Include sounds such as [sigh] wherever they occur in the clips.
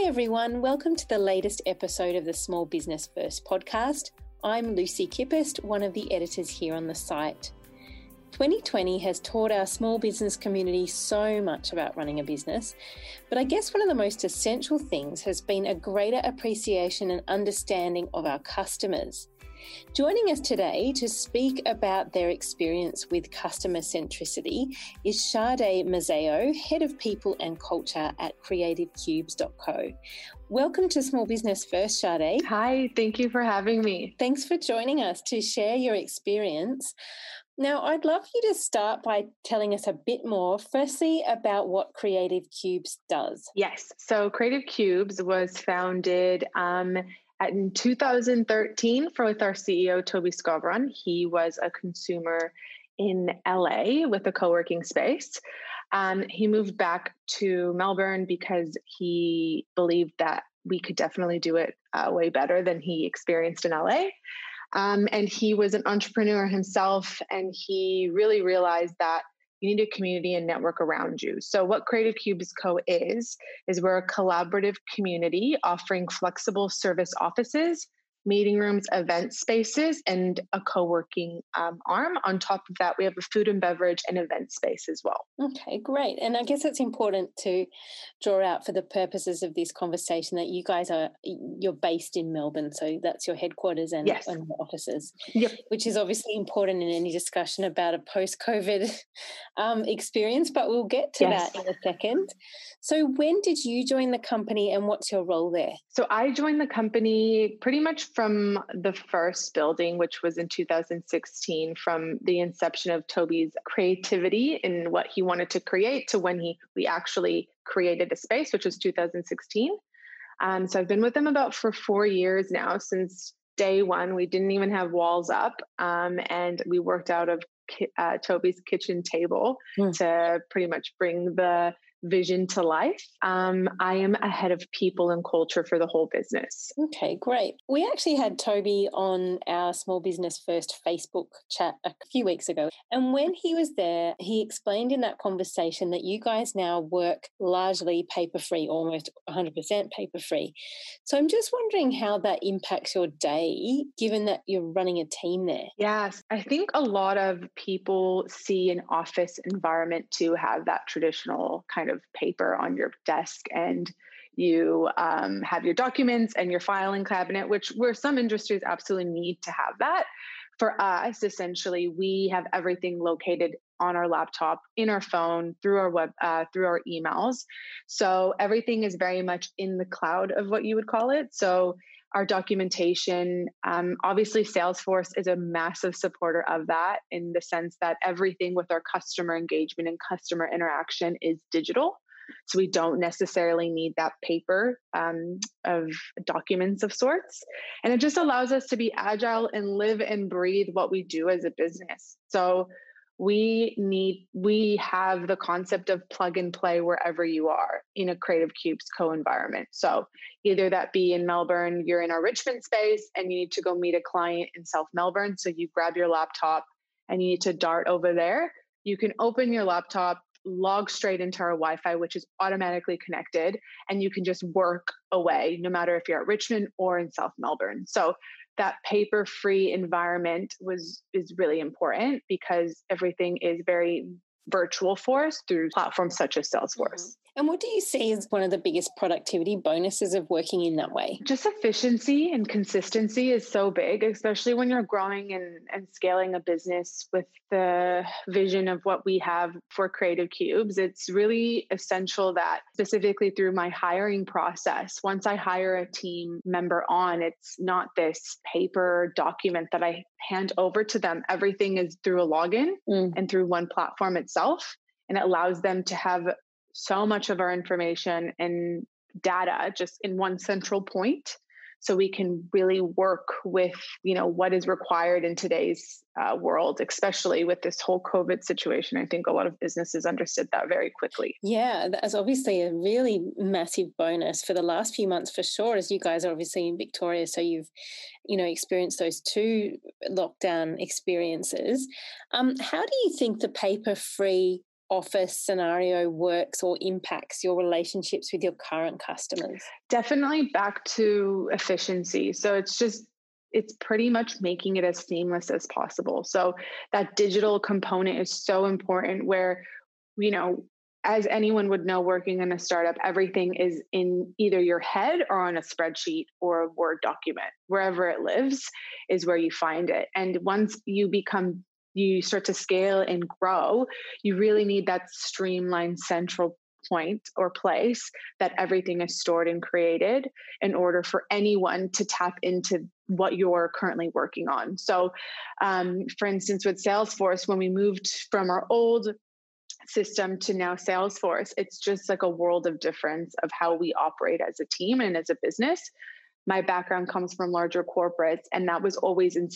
Hi, everyone. Welcome to the latest episode of the Small Business First podcast. I'm Lucy Kippist, one of the editors here on the site. 2020 has taught our small business community so much about running a business, but I guess one of the most essential things has been a greater appreciation and understanding of our customers. Joining us today to speak about their experience with customer centricity is Shardae Mazzeo, Head of People and Culture at CreativeCubes.co. Welcome to Small Business First, Shardae. Hi, thank you for having me. Thanks for joining us to share your experience. Now, I'd love you to start by telling us a bit more, firstly, about what Creative Cubes does. Yes. So, Creative Cubes was founded um, in 2013 for, with our CEO, Toby Skowron. He was a consumer in LA with a co working space. Um, he moved back to Melbourne because he believed that we could definitely do it uh, way better than he experienced in LA. Um, and he was an entrepreneur himself, and he really realized that you need a community and network around you. So, what Creative Cubes Co. is, is we're a collaborative community offering flexible service offices meeting rooms, event spaces, and a co working um, arm. On top of that, we have a food and beverage and event space as well. Okay, great. And I guess it's important to draw out for the purposes of this conversation that you guys are you're based in Melbourne, so that's your headquarters and, yes. and offices, yep. which is obviously important in any discussion about a post COVID [laughs] um, experience. But we'll get to yes. that in a second. So, when did you join the company, and what's your role there? So, I joined the company pretty much from the first building, which was in 2016, from the inception of Toby's creativity in what he wanted to create to when he we actually created a space, which was 2016. Um, so I've been with them about for four years now since day one. We didn't even have walls up, um, and we worked out of uh, Toby's kitchen table mm. to pretty much bring the vision to life. Um, I am a head of people and culture for the whole business. Okay, great. We actually had Toby on our Small Business First Facebook chat a few weeks ago. And when he was there, he explained in that conversation that you guys now work largely paper free, almost 100% paper free. So I'm just wondering how that impacts your day, given that you're running a team there. Yes, I think a lot of people see an office environment to have that traditional kind of paper on your desk and you um, have your documents and your filing cabinet, which where some industries absolutely need to have that. For us, essentially, we have everything located on our laptop, in our phone, through our web, uh, through our emails. So everything is very much in the cloud of what you would call it. So our documentation. Um, obviously, Salesforce is a massive supporter of that in the sense that everything with our customer engagement and customer interaction is digital. So we don't necessarily need that paper um, of documents of sorts. And it just allows us to be agile and live and breathe what we do as a business. So we need we have the concept of plug and play wherever you are in a creative cubes co-environment. So either that be in melbourne you're in our richmond space and you need to go meet a client in south melbourne. So you grab your laptop and you need to dart over there. You can open your laptop log straight into our wi-fi which is automatically connected and you can just work away no matter if you're at richmond or in south melbourne. So that paper free environment was is really important because everything is very virtual for us through platforms such as Salesforce. Mm-hmm. And what do you see as one of the biggest productivity bonuses of working in that way? Just efficiency and consistency is so big, especially when you're growing and, and scaling a business with the vision of what we have for Creative Cubes. It's really essential that, specifically through my hiring process, once I hire a team member on, it's not this paper document that I hand over to them. Everything is through a login mm. and through one platform itself. And it allows them to have so much of our information and data just in one central point so we can really work with you know what is required in today's uh, world especially with this whole covid situation. I think a lot of businesses understood that very quickly. Yeah that's obviously a really massive bonus for the last few months for sure as you guys are obviously in victoria so you've you know experienced those two lockdown experiences. Um, how do you think the paper free office scenario works or impacts your relationships with your current customers? Definitely back to efficiency. So it's just it's pretty much making it as seamless as possible. So that digital component is so important where you know as anyone would know working in a startup everything is in either your head or on a spreadsheet or a word document wherever it lives is where you find it and once you become you start to scale and grow you really need that streamlined central point or place that everything is stored and created in order for anyone to tap into what you're currently working on. So, um, for instance, with Salesforce, when we moved from our old system to now Salesforce, it's just like a world of difference of how we operate as a team and as a business. My background comes from larger corporates, and that was always in,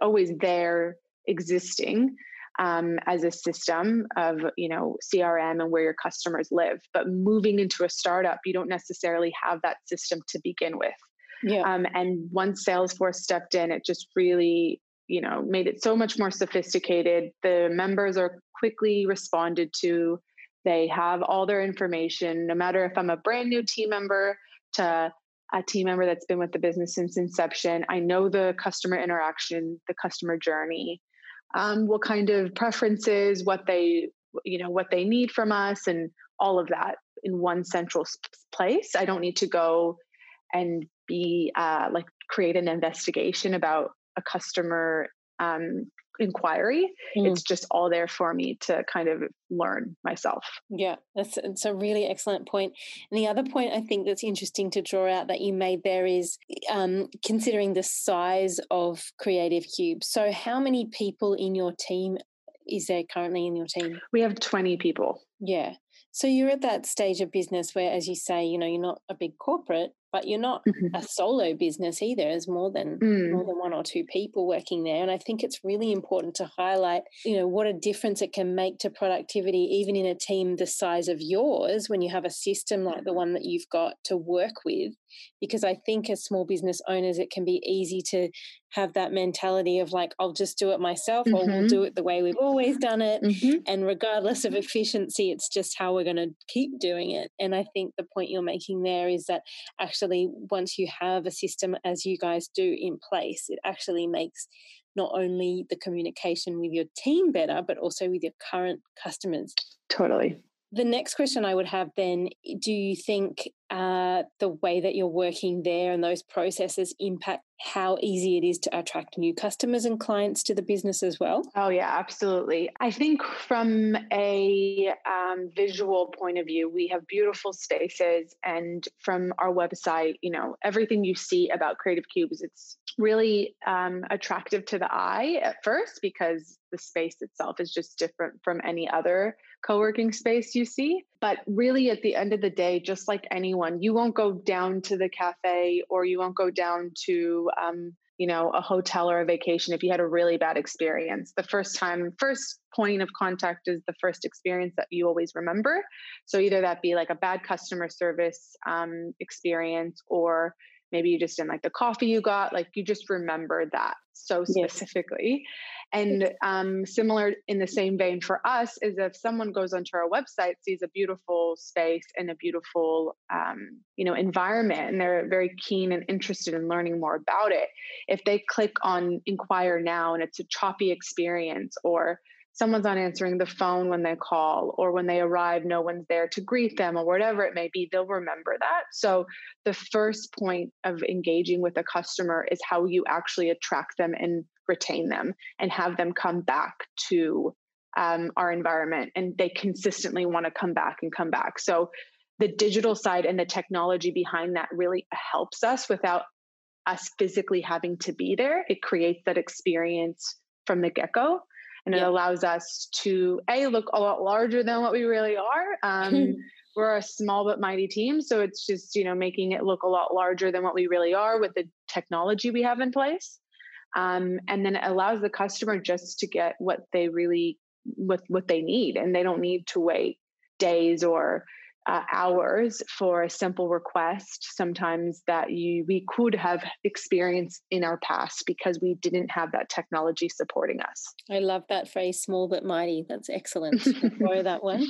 always there existing um, as a system of you know crm and where your customers live. But moving into a startup you don't necessarily have that system to begin with. Yeah. Um, and once salesforce stepped in it just really you know made it so much more sophisticated. The members are quickly responded to. They have all their information. No matter if i'm a brand new team member to a team member that's been with the business since inception i know the customer interaction the customer journey um, what kind of preferences, what they you know what they need from us, and all of that in one central place. I don't need to go and be uh, like create an investigation about a customer um, inquiry. Mm. It's just all there for me to kind of learn myself. Yeah, that's it's a really excellent point. And the other point I think that's interesting to draw out that you made there is um, considering the size of Creative Cube. So, how many people in your team is there currently in your team? We have 20 people. Yeah. So you're at that stage of business where, as you say, you know, you're not a big corporate, but you're not mm-hmm. a solo business either. There's more than mm. more than one or two people working there, and I think it's really important to highlight, you know, what a difference it can make to productivity, even in a team the size of yours, when you have a system like the one that you've got to work with. Because I think as small business owners, it can be easy to have that mentality of like, I'll just do it myself, mm-hmm. or we'll mm-hmm. do it the way we've always done it, mm-hmm. and regardless of efficiency, it's just how we're going to keep doing it. And I think the point you're making there is that actually actually, once you have a system as you guys do in place, it actually makes not only the communication with your team better, but also with your current customers. Totally. The next question I would have then do you think uh, the way that you're working there and those processes impact how easy it is to attract new customers and clients to the business as well? Oh, yeah, absolutely. I think from a um, visual point of view, we have beautiful spaces. And from our website, you know, everything you see about Creative Cubes, it's really um, attractive to the eye at first because the space itself is just different from any other co working space you see. But really, at the end of the day, just like anyone, you won't go down to the cafe or you won't go down to, um, you know, a hotel or a vacation if you had a really bad experience. The first time, first point of contact is the first experience that you always remember. So either that be like a bad customer service um, experience or maybe you just didn't like the coffee you got like you just remember that so specifically yes. And um, similar in the same vein for us is if someone goes onto our website sees a beautiful space and a beautiful um, you know environment and they're very keen and interested in learning more about it if they click on inquire now and it's a choppy experience or someone's not answering the phone when they call or when they arrive no one's there to greet them or whatever it may be they'll remember that. So the first point of engaging with a customer is how you actually attract them and retain them and have them come back to um, our environment and they consistently want to come back and come back. So the digital side and the technology behind that really helps us without us physically having to be there. It creates that experience from the get-go and it allows us to a look a lot larger than what we really are. Um, [laughs] we're a small but mighty team so it's just you know making it look a lot larger than what we really are with the technology we have in place um, and then it allows the customer just to get what they really what what they need and they don't need to wait days or uh, hours for a simple request sometimes that you we could have experienced in our past because we didn't have that technology supporting us. I love that phrase small but mighty. That's excellent. [laughs] Borrow that one.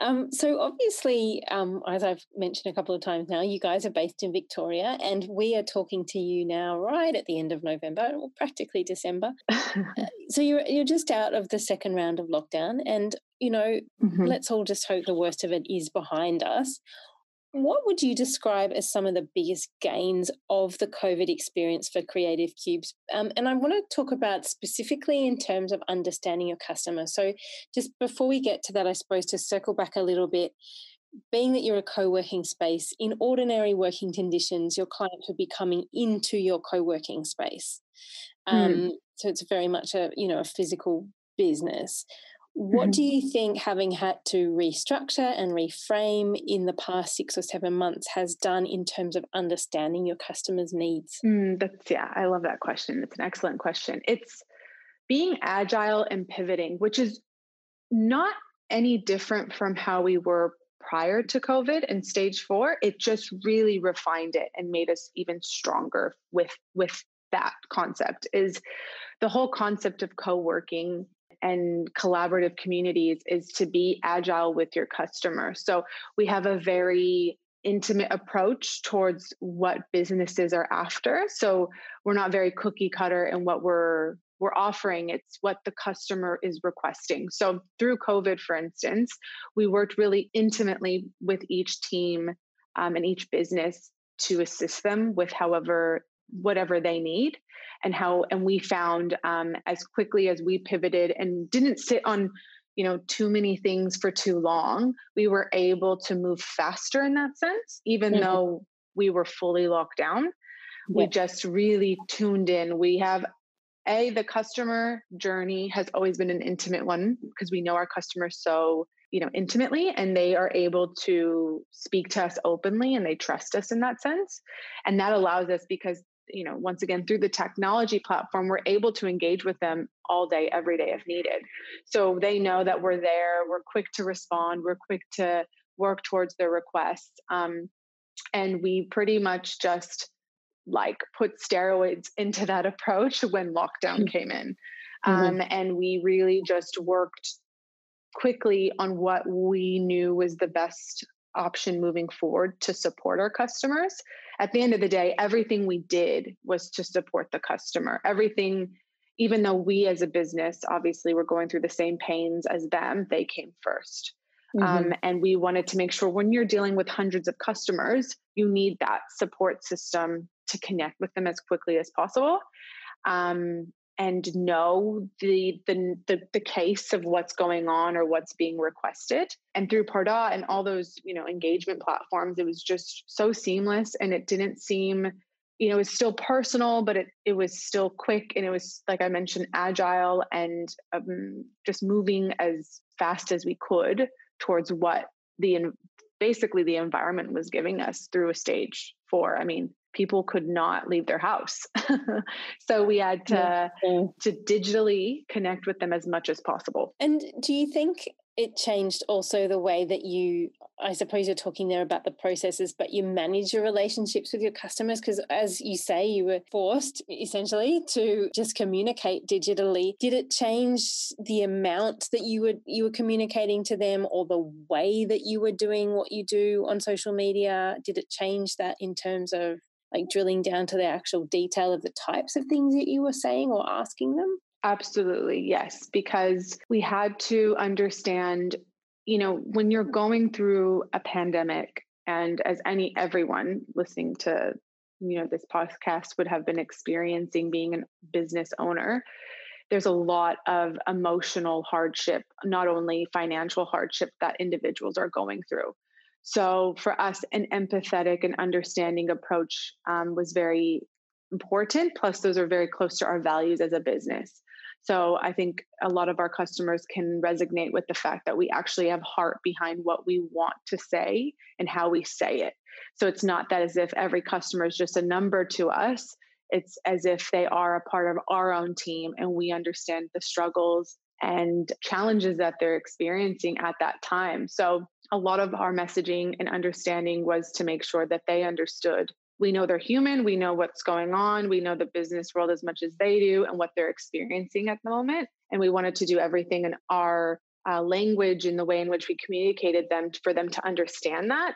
Um, so obviously um, as i've mentioned a couple of times now you guys are based in victoria and we are talking to you now right at the end of november or practically december. [laughs] Uh, so you're, you're just out of the second round of lockdown and you know, mm-hmm. let's all just hope the worst of it is behind us. What would you describe as some of the biggest gains of the COVID experience for Creative Cubes? Um, and I want to talk about specifically in terms of understanding your customer. So, just before we get to that, I suppose to circle back a little bit, being that you're a co-working space in ordinary working conditions your clients would be coming into your co-working space hmm. um, mm. so it's very much a you know a physical business what mm-hmm. do you think having had to restructure and reframe in the past six or seven months has done in terms of understanding your customers' needs? Mm, that's yeah, I love that question. It's an excellent question. It's being agile and pivoting, which is not any different from how we were prior to COVID and stage four. It just really refined it and made us even stronger with with that concept. Is the whole concept of co-working and collaborative communities is to be agile with your customer. So we have a very intimate approach towards what businesses are after. So we're not very cookie cutter in what we're we're offering it's what the customer is requesting so through covid for instance we worked really intimately with each team um, and each business to assist them with however whatever they need and how and we found um, as quickly as we pivoted and didn't sit on you know too many things for too long we were able to move faster in that sense even mm-hmm. though we were fully locked down yeah. we just really tuned in we have a the customer journey has always been an intimate one because we know our customers so you know intimately and they are able to speak to us openly and they trust us in that sense and that allows us because you know once again through the technology platform we're able to engage with them all day every day if needed so they know that we're there we're quick to respond we're quick to work towards their requests um, and we pretty much just like put steroids into that [laughs] approach when lockdown mm-hmm. came in um, mm-hmm. and we really just worked quickly on what we knew was the best option moving forward to support our customers. At the end of the day, everything we did was to support the customer. Everything, even though we as a business obviously were going through the same pains as them, they came 1st mm-hmm. um, and we wanted to make sure when you're dealing with hundreds of customers, you need that support system to connect with them as quickly as possible. Um, and know the, the, the the case of what's going on or what's being requested. And through Pardot and all those you know engagement platforms it was just so seamless and it didn't seem you know it was still personal but it it was still quick and it was like i mentioned agile and um, just moving as fast as we could towards what the basically the environment was giving us through a stage four. I mean people could not leave their house. [laughs] so we had to mm-hmm. to digitally connect with them as much as possible. And do you think it changed also the way that you i suppose you're talking there about the processes but you manage your relationships with your customers because as you say you were forced essentially to just communicate digitally did it change the amount that you were you were communicating to them or the way that you were doing what you do on social media did it change that in terms of like drilling down to the actual detail of the types of things that you were saying or asking them? Absolutely, yes, because we had to understand, you know, when you're going through a pandemic, and as any everyone listening to you know this podcast would have been experiencing being a business owner there's a lot of emotional hardship not only financial hardship that individuals are going through so for us, an empathetic and understanding approach um, was very important. Plus, those are very close to our values as a business. So I think a lot of our customers can resonate with the fact that we actually have heart behind what we want to say and how we say it. So it's not that as if every customer is just a number to us. It's as if they are a part of our own team and we understand the struggles and challenges that they're experiencing at that time. So a lot of our messaging and understanding was to make sure that they understood. We know they're human we know what's going on we know the business world as much as they do and what they're experiencing at the moment and we wanted to do everything in our uh, language in the way in which we communicated them for them to understand that.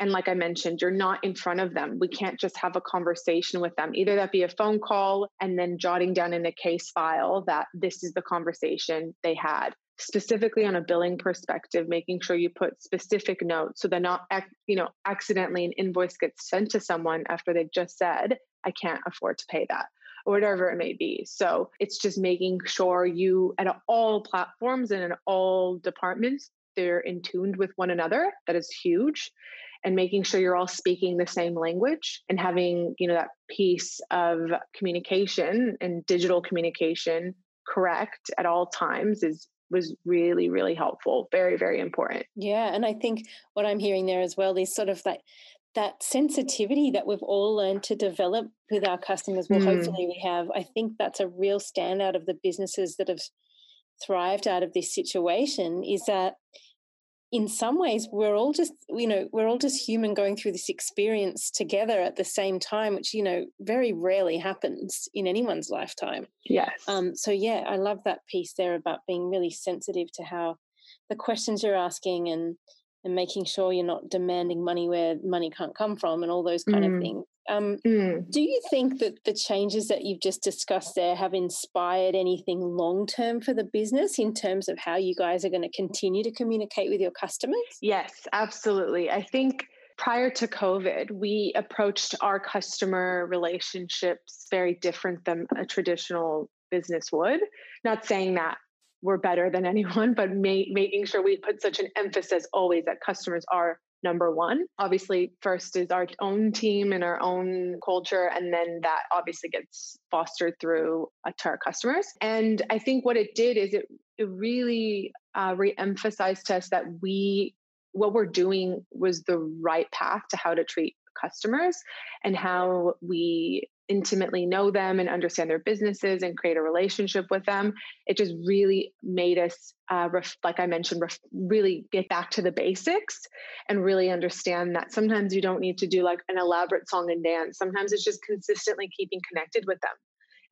And like i mentioned you're not in front of them. We can't just have a conversation with them. Either that be a phone call and then jotting down in a case file that this is the conversation they had specifically on a billing perspective making sure you put specific notes so they're not you know accidentally an invoice gets sent to someone after they've just said i can't afford to pay that or whatever it may be. So it's just making sure you at all platforms and in all departments they're in tuned with one another. That is huge. And making sure you're all speaking the same language and having you know that piece of communication and digital communication correct at all times is was really really helpful very very important yeah and i think what i'm hearing there as well is sort of that that sensitivity that we've all learned to develop with our customers well mm. hopefully we have i think that's a real standout of the businesses that have thrived out of this situation is that in some ways we're all just you know we're all just human going through this experience together at the same time which you know very rarely happens in anyone's lifetime. Yes. Um so yeah i love that piece there about being really sensitive to how the questions you're asking and and making sure you're not demanding money where money can't come from and all those kind mm. of things um, mm. Do you think that the changes that you've just discussed there have inspired anything long term for the business in terms of how you guys are going to continue to communicate with your customers? Yes, absolutely. I think prior to COVID, we approached our customer relationships very different than a traditional business would. Not saying that we're better than [laughs] anyone, but ma- making sure we put such an emphasis always that customers are number one. Obviously, first is our own team and our own culture, and then that obviously gets fostered through uh, to our customers. And I think what it did is it it really uh, re-emphasized to us that we what we're doing was the right path to how to treat customers and how we intimately know them and understand their businesses and create a relationship with them. It just really made us, uh, ref- like I mentioned, ref- really get back to the basics and really understand that sometimes you don't need to do like an elaborate song and dance. Sometimes it's just consistently keeping connected with them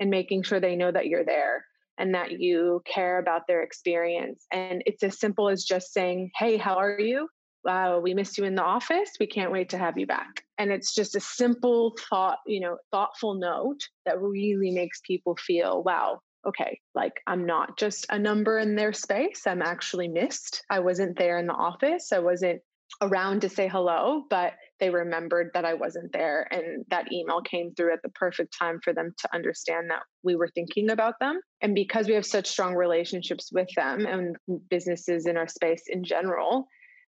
and making sure they know that you're there and that you care about their experience. And it's as simple as just saying, Hey, how are you? Wow, we missed you in the office. We can't wait to have you back. And it's just a simple thought, you know, thoughtful note that really makes people feel, wow, okay, like I'm not just a number in their space. I'm actually missed. I wasn't there in the office. I wasn't around to say hello, but they remembered that I wasn't there. And that email came through at the perfect time for them to understand that we were thinking about them. And because we have such strong relationships with them and businesses in our space in general,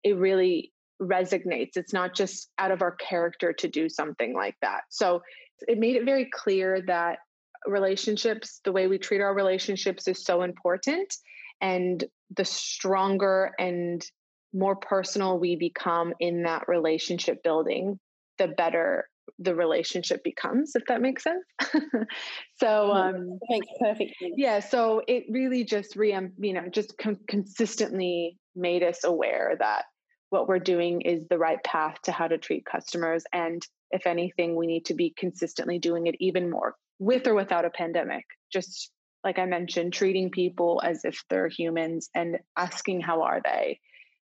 it really resonates. It's not just out of our character to do something like that. So it made it very clear that relationships, the way we treat our relationships is so important. And the stronger and more personal we become in that relationship building, the better the relationship becomes if that makes sense [laughs] so um makes perfect sense. yeah so it really just re you know just con- consistently made us aware that what we're doing is the right path to how to treat customers. And if anything, we need to be consistently doing it even more with or without a pandemic. Just like I mentioned, treating people as if they're humans and asking how are they.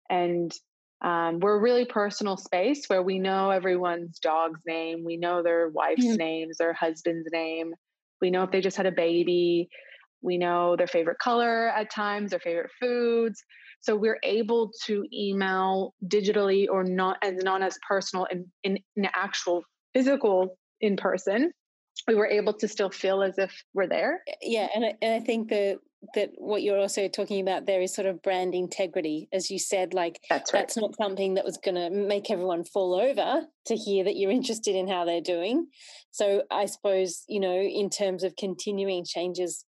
And um, we're a really personal space where we know everyone's dog's name, we know their wife's mm-hmm. names, their husband's name, we know if they just had a baby, we know their favorite color at times, their favorite foods. So we're able to email digitally or not as not as personal in, in, in actual physical in person. We were able to still feel as if we're there. Yeah, and I, and I think that that what you're also talking about there is sort of brand integrity, as you said. Like that's, right. that's not something that was going to make everyone fall over to hear that you're interested in how they're doing. So I suppose you know, in terms of continuing changes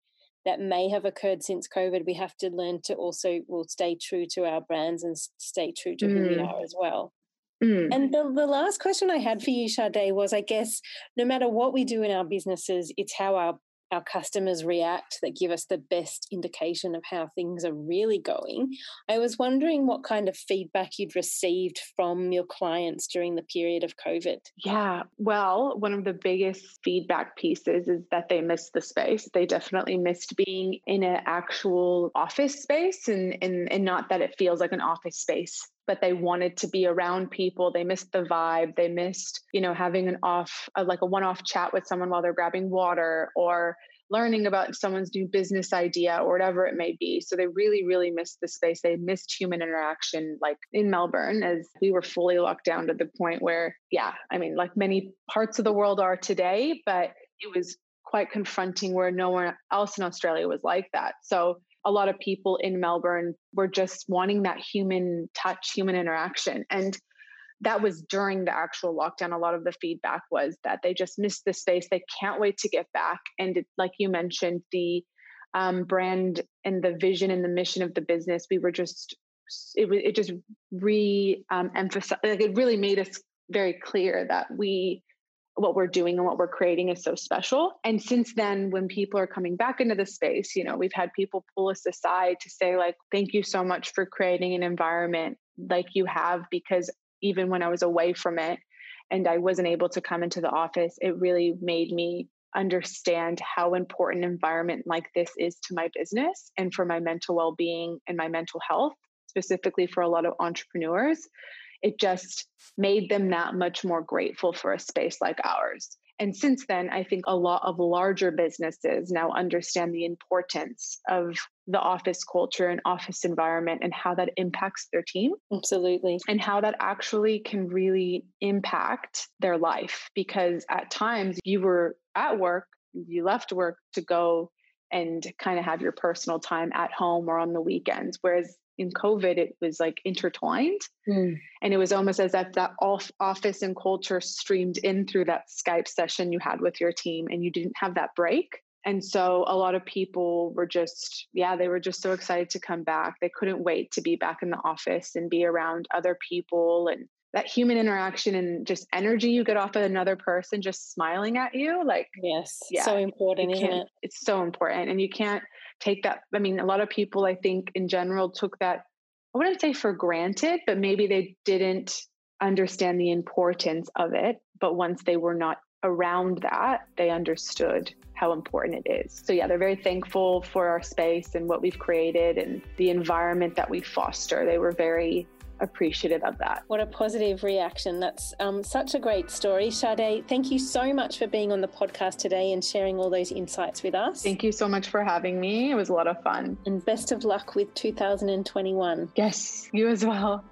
that may have occurred since COVID, we have to learn to also will stay true to our brands and stay true to mm. who we mm. are as well. Mm. And the, the last question I had for you, Shardae, was I guess no matter what we do in our businesses, it's how our our customers react that give us the best indication of how things are really going. I was wondering what kind of feedback you'd received from your clients during the period of COVID. Yeah, well, one of the biggest feedback pieces is that they missed the space. They definitely missed being in an actual office space and, and, and not that it feels like an office space but they wanted to be around people. They missed the vibe. They missed, you know, having an off, uh, like a one off chat with someone while they're grabbing water or learning about someone's new business idea or whatever it may be. So they really, really missed the space. They missed human interaction, like in Melbourne, as we were fully locked down to the point where, yeah, I mean, like many parts of the world are today, but it was quite confronting where no one else in Australia was like that. So a lot of people in Melbourne were just wanting that human touch, human interaction. And that was during the actual lockdown. A lot of the feedback was that they just missed the space. They can't wait to get back. And it, like you mentioned, the um, brand and the vision and the mission of the business, we were just, it, it just re um, emphasized, like it really made us very clear that we what we're doing and what we're creating is so special. And since then, when people are coming back into the space, you know, we've had people pull us aside to say, like, thank you so much for creating an environment like you have, because even when I was away from it and I wasn't able to come into the office, it really made me understand how important environment like this is to my business and for my mental well-being and my mental health specifically for a lot of entrepreneurs it just made them that much more grateful for a space like ours. And since then, I think a lot of larger businesses now understand the importance of the office culture and office environment and how that impacts their team. Absolutely. And how that actually can really impact their life. Because at times you were at work, you left work to go and kind of have your personal time at home or on the weekends. Whereas in COVID, it was like intertwined. Mm. And it was almost as if that off office and culture streamed in through that Skype session you had with your team and you didn't have that break. And so a lot of people were just, yeah, they were just so excited to come back. They couldn't wait to be back in the office and be around other people and that human interaction and just energy you get off of another person just smiling at you. Like, yes, yeah, so important, isn't it? It's so important. And you can't take that. I mean, a lot of people, I think, in general, took that, I wouldn't say for granted, but maybe they didn't understand the importance of it. But once they were not around that, they understood how important it is. So, yeah, they're very thankful for our space and what we've created and the environment that we foster. They were very appreciative of that. What a positive reaction. That's um, such a great story. Shardae, thank you so much for being on the podcast today and sharing all those insights with us. Thank you so much for having me. It was a lot of fun. And best of luck with 2021. Yes, you as well.